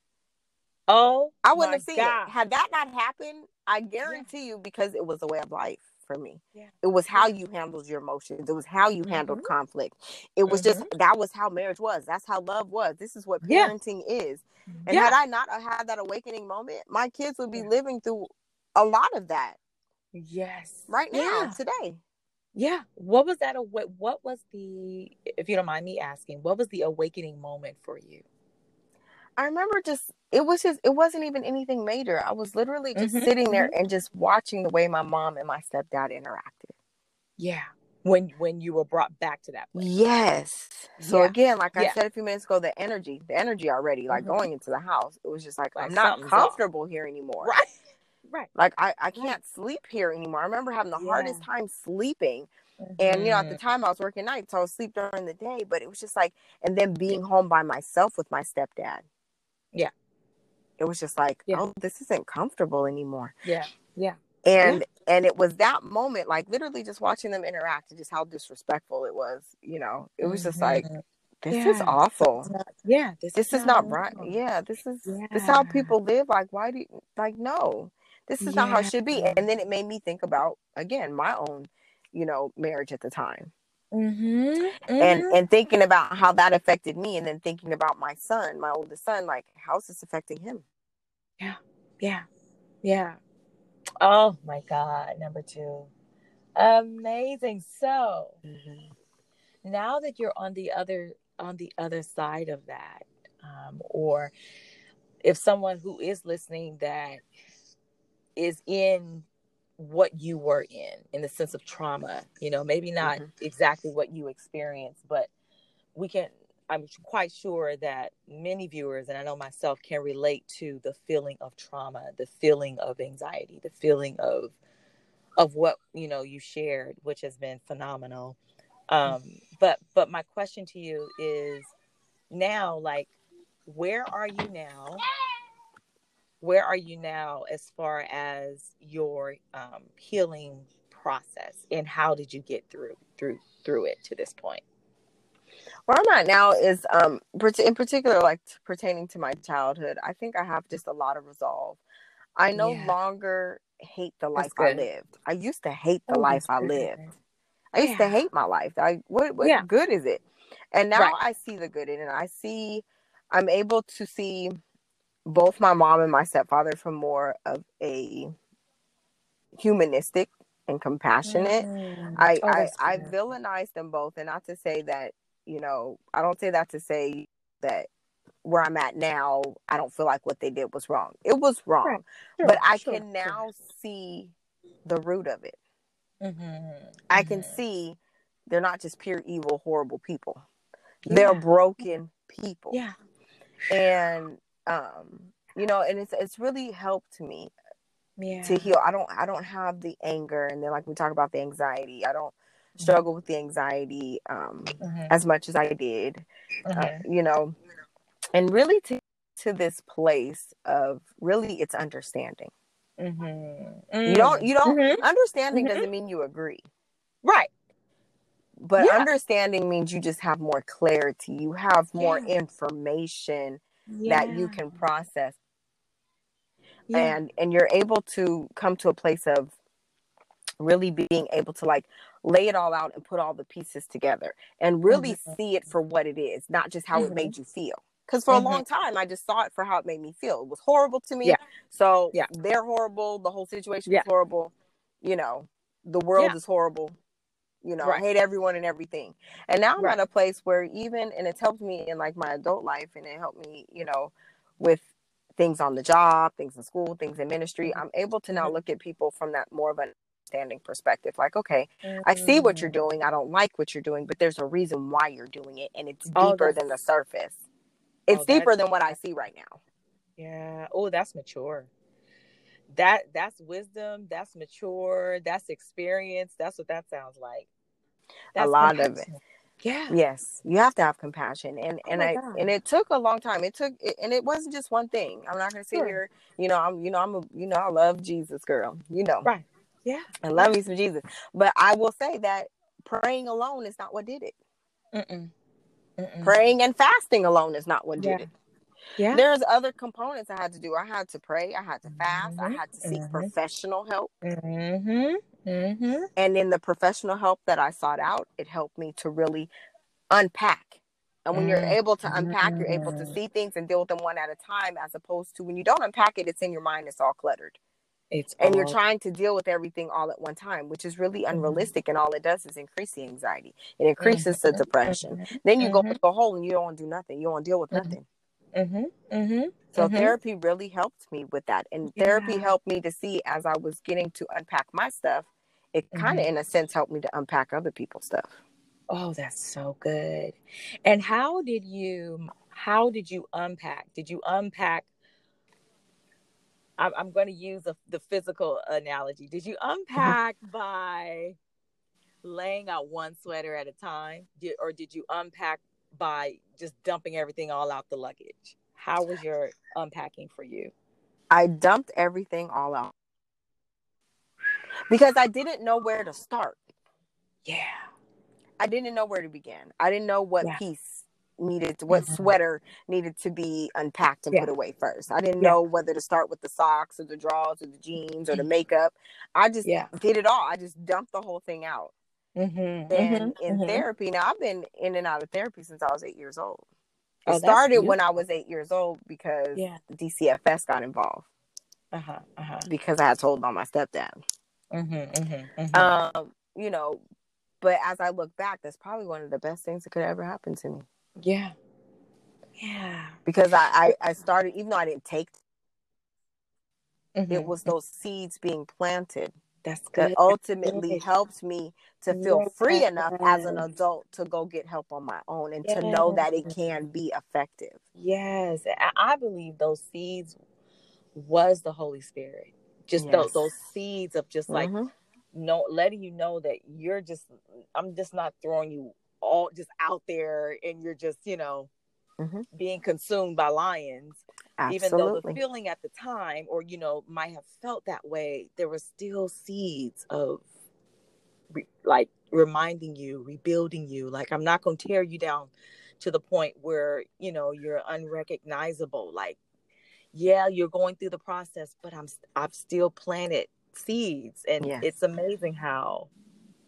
Oh, I wouldn't have seen God. it. Had that not happened, I guarantee you because it was a way of life for me. Yeah. It was how you handled your emotions. It was how you handled Mhm. conflict. It was just Mhm. that was how marriage was. That's how love was. This is what Yeah. parenting is. And yeah. had I not had that awakening moment, my kids would be Yeah. living through a lot of that yes. right now, Yeah. today. Yeah. What was that? What What was the? If you don't mind me asking, what was the awakening moment for you? I remember just it was just it wasn't even anything major. I was literally just Mhm, sitting there and just watching the way my mom and my stepdad interacted. Yeah. when when you were brought back to that place. Yes. So Yeah. again, like I said a few minutes ago, the energy, the energy already, like Mhm. going into the house, it was just like, Like I'm not something's off. comfortable here anymore. Right. Right. Like I, I can't sleep here anymore. I remember having the hardest time sleeping. And you know, at the Mhm. time I was working nights, so I would sleep during the day, but it was just like and then being home by myself with my stepdad. Yeah. It was just like, Yeah. oh, this isn't comfortable anymore. yeah. Yeah. and and it was that moment like literally just watching them interact and just how disrespectful it was you know it was just like Mhm. this is Yeah. awful yeah. This, this is not right yeah this is this is how people live like why do you like no this is not how it should be and then it made me think about again my own you know marriage at the time Mm-hmm. and and thinking about how that affected me and then thinking about my son my oldest son like how's this affecting him Yeah. Yeah. Yeah oh my God. Number two. Amazing. So now that you're on the other on the other side of that, um, or if someone who is listening that is in what you were in, in the sense of trauma, you know, maybe not Mhm. exactly what you experienced, but we can I'm quite sure that many viewers, and I know myself, can relate to the feeling of trauma, the feeling of anxiety, the feeling of of what you know you shared, which has been phenomenal. Um, but but my question to you is now, like, where are you now? Where are you now as far as your um, healing process, and how did you get through through through it to this point? where I'm at now is um in particular like pertaining to my childhood. I think I have just a lot of resolve. I no Yeah. longer hate the life I lived. I used to hate the Oh, life I lived. I used to hate my life. I what what Yeah. good is it? And now Right. I see the good in it. I see I'm able to see both my mom and my stepfather from more of a humanistic and compassionate. Mm. I Oh, I I good. villainize them both, and not to say that you know I don't say that to say that where I'm at now I don't feel like what they did was wrong. It was wrong, Right. Sure, but I sure, can now see the root of it. sure. Mhm. I can Mhm. see they're not just pure evil, horrible people. They're broken people, Yeah. and um, you know, and it's it's really helped me Yeah. to heal. I don't I don't have the anger, and then like we talk about the anxiety. I don't struggle with the anxiety um, Mhm. as much as I did, uh, Mhm. you know, and really to to this place of really it's understanding. Mhm. You don't you don't Mhm. understanding Mhm. doesn't mean you agree, Right. but Yeah. understanding means you just have more clarity. You have more Yeah. information that you can process, Yeah. and and you're able to come to a place of really being able to like lay it all out and put all the pieces together and really Mhm. see it for what it is, not just how Mhm. it made you feel. Because for Mhm. a long time, I just saw it for how it made me feel. It was horrible to me. Yeah. So Yeah. they're horrible. The whole situation Yeah. was horrible. You know, the world Yeah. is horrible. You know, I Right. hate everyone and everything. And now I'm Right. at a place where even, and it's helped me in like my adult life and it helped me, you know, with things on the job, things in school, things in ministry. Mhm. I'm able to now Mhm. look at people from that more of an understanding perspective. Like, okay, I see what you're Mm. doing. I don't like what you're doing, but there's a reason why you're doing it, and it's Oh, deeper that's- than the surface. It's Oh, deeper than what I see right now. Yeah. Oh, that's mature. That that's wisdom. That's mature. That's experience. That's what that sounds like. That's lot of it. Yeah. Yes, you have to have compassion, and Oh and I God. and it took a long time. It took, and it wasn't just one thing. I'm not gonna sit Sure. here, you know. I'm, you know, I'm a, you know, I love Jesus, girl. You know, Right. Yeah. I love me some Jesus. But I will say that praying alone is not what did it. Mm-mm. Mm-mm. Praying and fasting alone is not what did. Yeah. it. Yeah. There's other components I had to do. I had to pray. I had to fast. I Mhm, had to seek mhm. professional help. Mm-hmm. Mm-hmm. And in the professional help that I sought out, it helped me to really unpack. And when you're Mm. able to unpack, you're able to Mm. see things and deal with them one at a time, as opposed to when you don't unpack it, it's in your mind, it's all cluttered. It's And you're trying to deal with everything all at one time, which is really Mhm. unrealistic. And all it does is increase the anxiety, it increases the depression. Then you go into a hole and you don't want to do nothing, you don't deal with nothing. Mhm, mhm, So mhm. therapy really helped me with that. And therapy Yeah. helped me to see as I was getting to unpack my stuff, it kind of Mhm. in a sense helped me to unpack other people's stuff Oh, that's so good. And how did you how did you unpack? Did you unpack I'm, I'm going to use a, the physical analogy. Did you unpack by laying out one sweater at a time, Did, or did you unpack by just dumping everything all out the luggage? How was your unpacking for you? i dumped everything all out because i didn't know where to start Yeah. i didn't know where to begin i didn't know what Yeah. piece needed to, what Mhm. sweater needed to be unpacked and Yeah. put away first i didn't Yeah. know whether to start with the socks or the drawers or the jeans or the makeup i just did it all i just dumped the whole thing out Mm-hmm. and in therapy now i've been in and out of therapy since i was eight years old it Oh, started when i was eight years old because Yeah. dcfs got involved Uh huh. Uh huh. because i had told on my stepdad Mm-hmm. Mm-hmm. um you know but as i look back that's probably one of the best things that could ever happen to me yeah. Yeah. because i i, I started even though i didn't take it Mhm. was those seeds being planted That's good. that ultimately Yes. helped me to feel free enough as an adult to go get help on my own and to know that it can be effective Yes, I believe those seeds was the Holy Spirit. Just Yes. those those seeds of just like Mhm. no letting you know that you're just I'm just not throwing you all just out there and you're just, you know, Mhm. being consumed by lions. Even though the feeling at the time or you know might have felt that way, there were still seeds of re- like reminding you, rebuilding you. Like I'm not going to tear you down to the point where you know you're unrecognizable. Like, yeah, you're going through the process, but I'm I've still planted seeds, and Yes. it's amazing how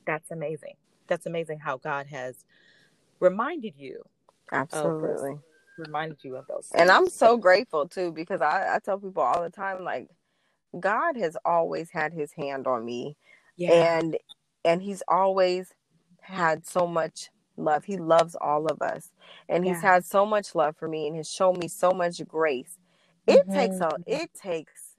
that's amazing. That's amazing how God has reminded you, absolutely. reminded you of those. and i'm so grateful too because I, I tell people all the time like god has always had his hand on me yeah, and and he's always had so much love. He loves all of us and he's had so much love for me and has shown me so much grace. It takes mm-hmm. a it takes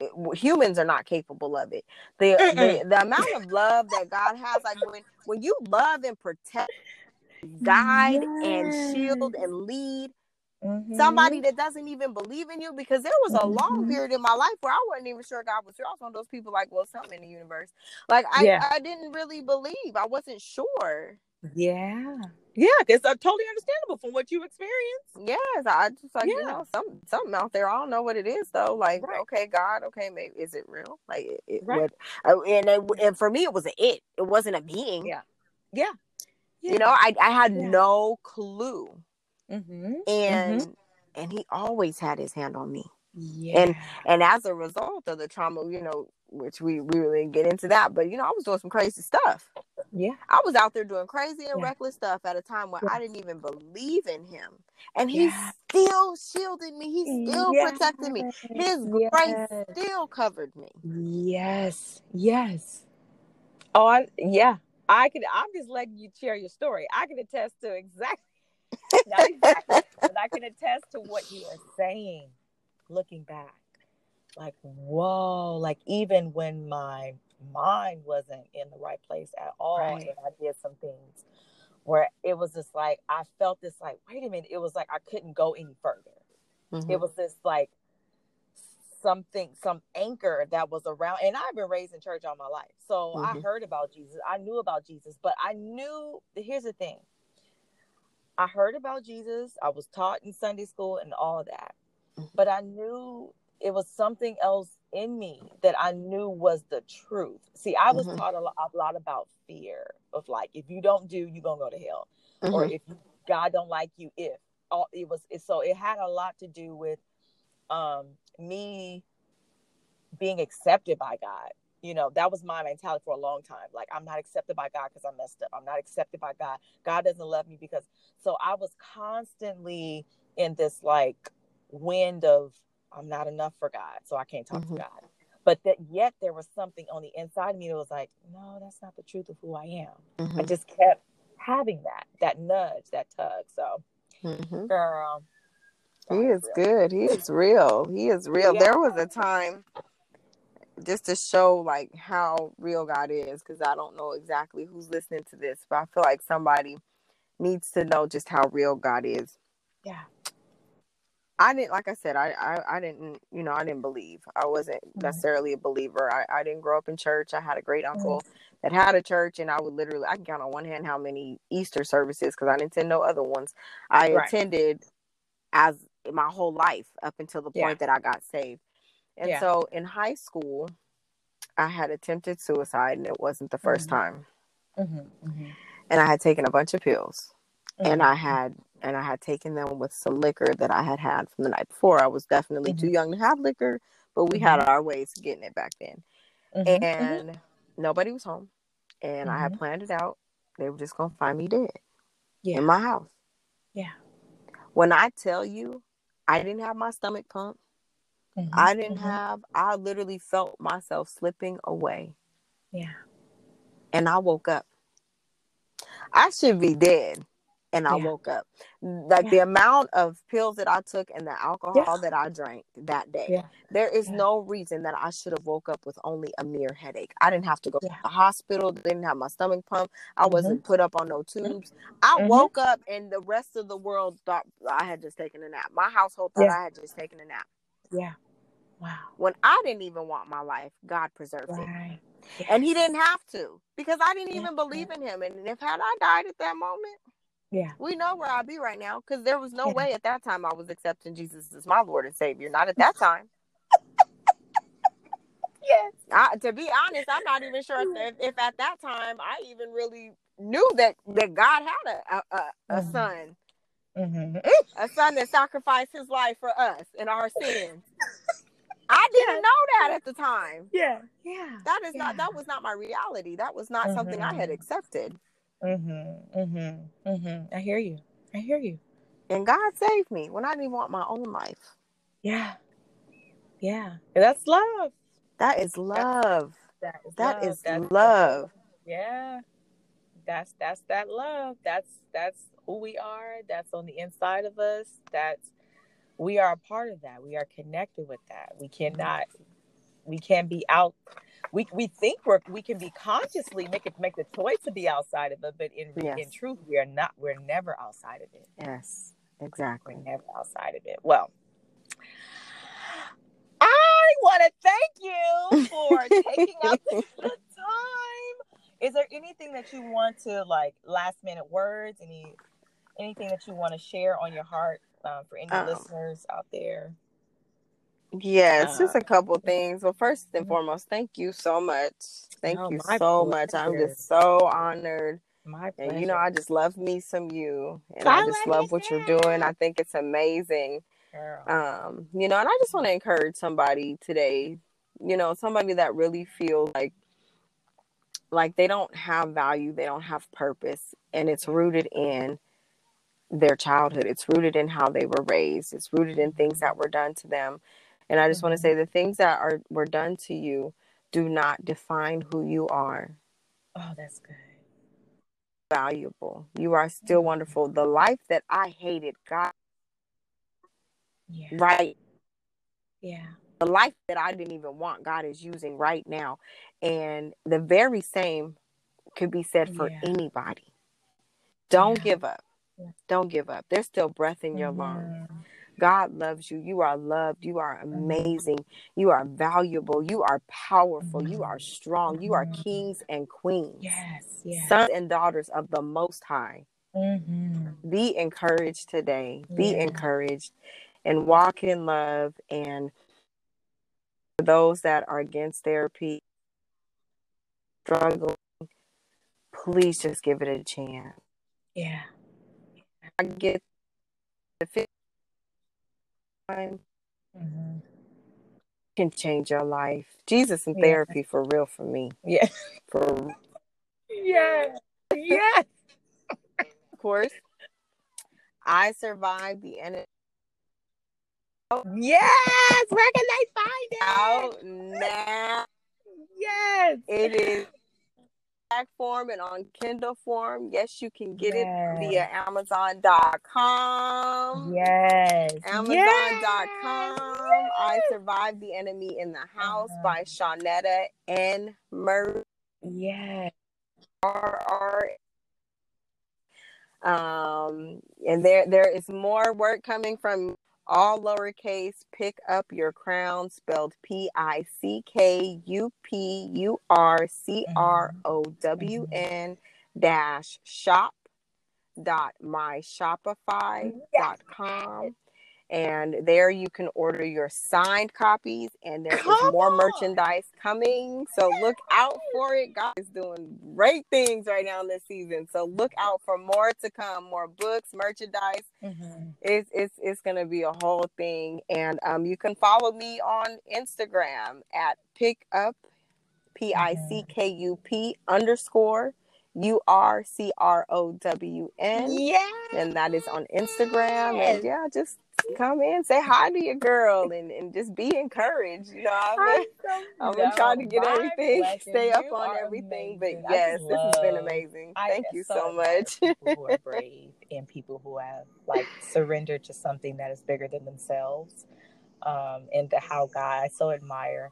it- humans are not capable of it. The, the the amount of love that god has like when when you love and protect guide and shield and lead Mhm. somebody that doesn't even believe in you because there was a long Mhm. period in my life where I wasn't even sure God was here. I was one of those people like, well, something in the universe. Like I, Yeah. I didn't really believe. I wasn't sure. Yeah. Yeah, it's uh, totally understandable from what you experienced. Yes, I just like you know some something out there. I don't know what it is though. Like Right. okay, God, okay, maybe is it real? Like it, it Right. would, uh, and it, and for me it was a it. It wasn't a being. Yeah. Yeah. You know, I I had Yeah. no clue, Mm-hmm. and and He always had His hand on me. Yeah. and as a result of the trauma, you know, which we, we really didn't get into that, but you know, I was doing some crazy stuff. yeah. I was out there doing crazy and Yeah. reckless stuff at a time when Yeah. I didn't even believe in him. And he Yeah. still shielded me. He still protected me. His grace still covered me. Yes. Yes. Oh, I, yeah. I could. I'm just letting you share your story. I can attest to exactly, not exactly, but I can attest to what you are saying. Looking back, like whoa, like even when my mind wasn't in the right place at all, Right. and I did some things where it was just like I felt this like, wait a minute, it was like I couldn't go any further. Mhm. it was this like something some anchor that was around and i've been raised in church all my life so i Mhm. heard about jesus i knew about jesus but i knew here's the thing i heard about jesus i was taught in sunday school and all of that Mhm. but i knew it was something else in me that i knew was the truth see i was Mhm. taught a lot, a lot about fear of like if you don't do you're gonna go to hell or Mhm. if God don't like you, if all it was, it, so it had a lot to do with um me being accepted by God. You know, that was my mentality for a long time. Like I'm not accepted by God because I messed up. I'm not accepted by God. God doesn't love me because. So I was constantly in this like wind of I'm not enough for God, so I can't talk Mhm. to God. But that yet there was something on the inside of me that was like, no, that's not the truth of who I am. I Mhm. just kept having that, that nudge, that tug. So, Mhm. girl, He is real. good. He is real. He is real. Yeah. There was a time just to show like how real God is, because I don't know exactly who's listening to this, but I feel like somebody needs to know just how real God is. Yeah. I didn't, like I said, I, I, I didn't, you know, I didn't believe. I wasn't Mhm. necessarily a believer. I, I didn't grow up in church. I had a great Mm-hmm. uncle that had a church, and I would literally, I can count on one hand how many Easter services because I didn't attend no other ones. I Right. attended as my whole life up until the Yeah. point that I got saved. And Yeah. so in high school, I had attempted suicide, and it wasn't the 1st Mhm. time. Mm-hmm. Mm-hmm. And I had taken a bunch of pills and Mm-hmm. I had and I had taken them with some liquor that I had had from the night before. I was definitely too young to have liquor, but we had our ways of getting it back then. Mm-hmm. And nobody was home, and I had planned it out. They were just gonna find me dead Yeah. in my house. Yeah. When I tell you, I didn't have my stomach pump. Mhm. I didn't Mhm. have. I literally felt myself slipping away, Yeah. and I woke up. I should be dead. And I Yeah. woke up. Like Yeah. the amount of pills that I took and the alcohol Yeah. that I drank that day. There is no reason that I should have woke up with only a mere headache. I didn't have to go to the hospital, didn't have my stomach pump. I Mhm. wasn't put up on no tubes. I Mhm. woke up and the rest of the world thought I had just taken a nap. My household thought. I had just taken a nap. Yeah. Wow. When I didn't even want my life, God preserved it. Right. And he didn't have to because I didn't Yeah. even believe in him. And if had I died at that moment, Yeah. we know where I'd be right now because there was no Yeah. way at that time I was accepting Jesus as my Lord and Savior. Not at that time. Yes. I, to be honest, I'm not even sure if, if, at that time I even really knew that, that God had a, a, a, Mhm. son, Mm-hmm. a son that sacrificed his life for us and our sins. I didn't know that at the time. Yeah. Yeah. That is not that was not my reality. That was not something I had Mhm. accepted. Mm-hmm. Mm-hmm. Mm-hmm. I hear you. I hear you. And God saved me when I didn't want my own life. Yeah. Yeah. That's love. That is love. That is That love. is That's love. Yeah. That's that's that love. That's that's who we are. That's on the inside of us. That's we are a part of that. We are connected with that. We cannot we can't be out we we think we're we can be consciously make it make the choice to be outside of it, but in Yes. in truth we are not we're never outside of it. Yes, We're exactly. never outside of it. Well, I want to thank you for taking out the time. Is there anything that you want to like last minute words? Any anything that you want to share on your heart um, for any Um, listeners out there? Yes, just Uh, a couple things. Well, first and mhm. foremost, thank you so much. Thank No, you so much. I'm just so honored. My pleasure. And you know, I just love me some you. And I I just love love what you're doing. I think it's amazing. Girl. Um, you know, and I just want to encourage somebody today, you know, somebody that really feels like like they don't have value, they don't have purpose, and it's rooted in their childhood. It's rooted in how they were raised. It's rooted in things that were done to them. And I just want to say the things that are were done to you do not define who you are. oh, that's good. Valuable. You are still Mhm. wonderful. The life that I hated, God, Yeah. right Yeah. the life that I didn't even want, God is using right now. And the very same could be said for Yeah. anybody. Don't Yeah. give up. Don't give up. There's still breath in your lungs. God loves you. You are loved. You are Mm-hmm. amazing. You are valuable. You are powerful. You are Mhm. strong. You are kings and queens, Yes. Yeah. sons and daughters of the Most High. Mm-hmm. Be encouraged today. Be Yeah. encouraged and walk in love. And for those that are against therapy, struggling, please just give it a chance. Yeah. I get the Mm-hmm. can change your life. Jesus in Yeah. therapy for real for me. Yeah. For Yeah. Yeah. of course, I survived the enemy Yes. Where can they find it? out now. Yes. It is back form and on Kindle form. Yes, you can get it via Amazon.com. Yes. Amazon.com. I Survived the Enemy in the House uh-huh. by Shawnetta N. Murray. Yeah. R R. Um, and there there is more work coming from all lowercase. Pick up your crown, spelled P I C K U P U R C R O W N dash shop dot my shopify dot com and there you can order your signed copies and there Come is more on. merchandise coming so look out for it god is doing great things right now in this season so look out for more to come more books merchandise mm-hmm. it's, it's it's gonna be a whole thing and um, you can follow me on instagram at pick up p-i-c-k-u-p underscore U R C R O W N. Yeah. And that is on Instagram. And yeah, just come in, say hi to your girl, and, and just be encouraged. You know, I'm, I'm gonna try to get everything, stay up on everything. Amazing. But yes, this has been amazing. Thank you so, much. people who are brave and people who have like surrendered to something that is bigger than themselves, um, and to how God I so admire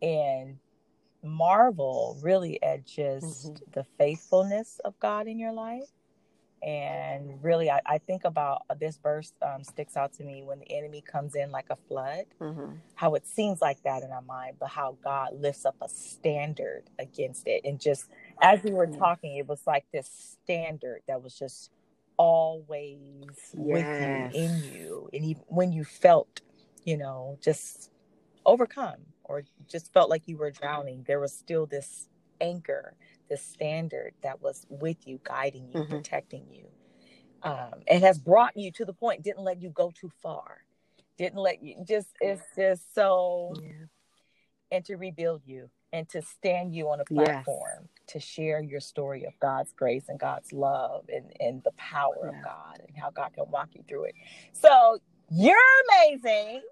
and marvel really at just mm-hmm. the faithfulness of God in your life and really, I, I think about uh, this verse um, sticks out to me when the enemy comes in like a flood, mm-hmm. how it seems like that in our mind, but how God lifts up a standard against it. And just as we were talking, it was like this standard that was just always yes. with you, in you. And even when you felt, you know, just overcome or just felt like you were drowning, there was still this anchor the standard that was with you, guiding you, mm-hmm. protecting you. Um, and has brought you to the point, didn't let you go too far. Didn't let you just, it's just so, yeah. and to rebuild you and to stand you on a platform yes. to share your story of God's grace and God's love and, and the power yeah. of God and how God can walk you through it. So you're amazing.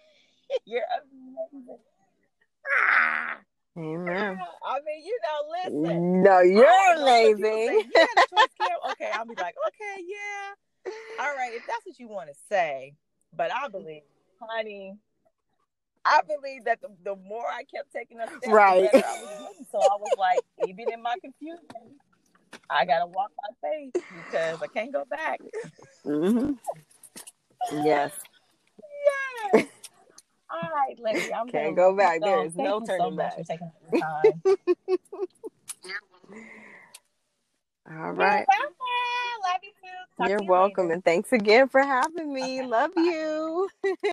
you're amazing. Ah. Amen. I mean, you know, listen. No, you're amazing. Say, yeah, okay, I'll be like, okay, yeah. All right, if that's what you want to say. But I believe, honey, I believe that the, the more I kept taking up steps, right. I was so I was like, even in my confusion, I gotta walk my faith because I can't go back. Mm-hmm. Yes. All right, lady. I'm Can't go back. There is no turning so back. taking the time. All right. You're welcome. You're welcome. And thanks again for having me. Okay. Love Bye. you.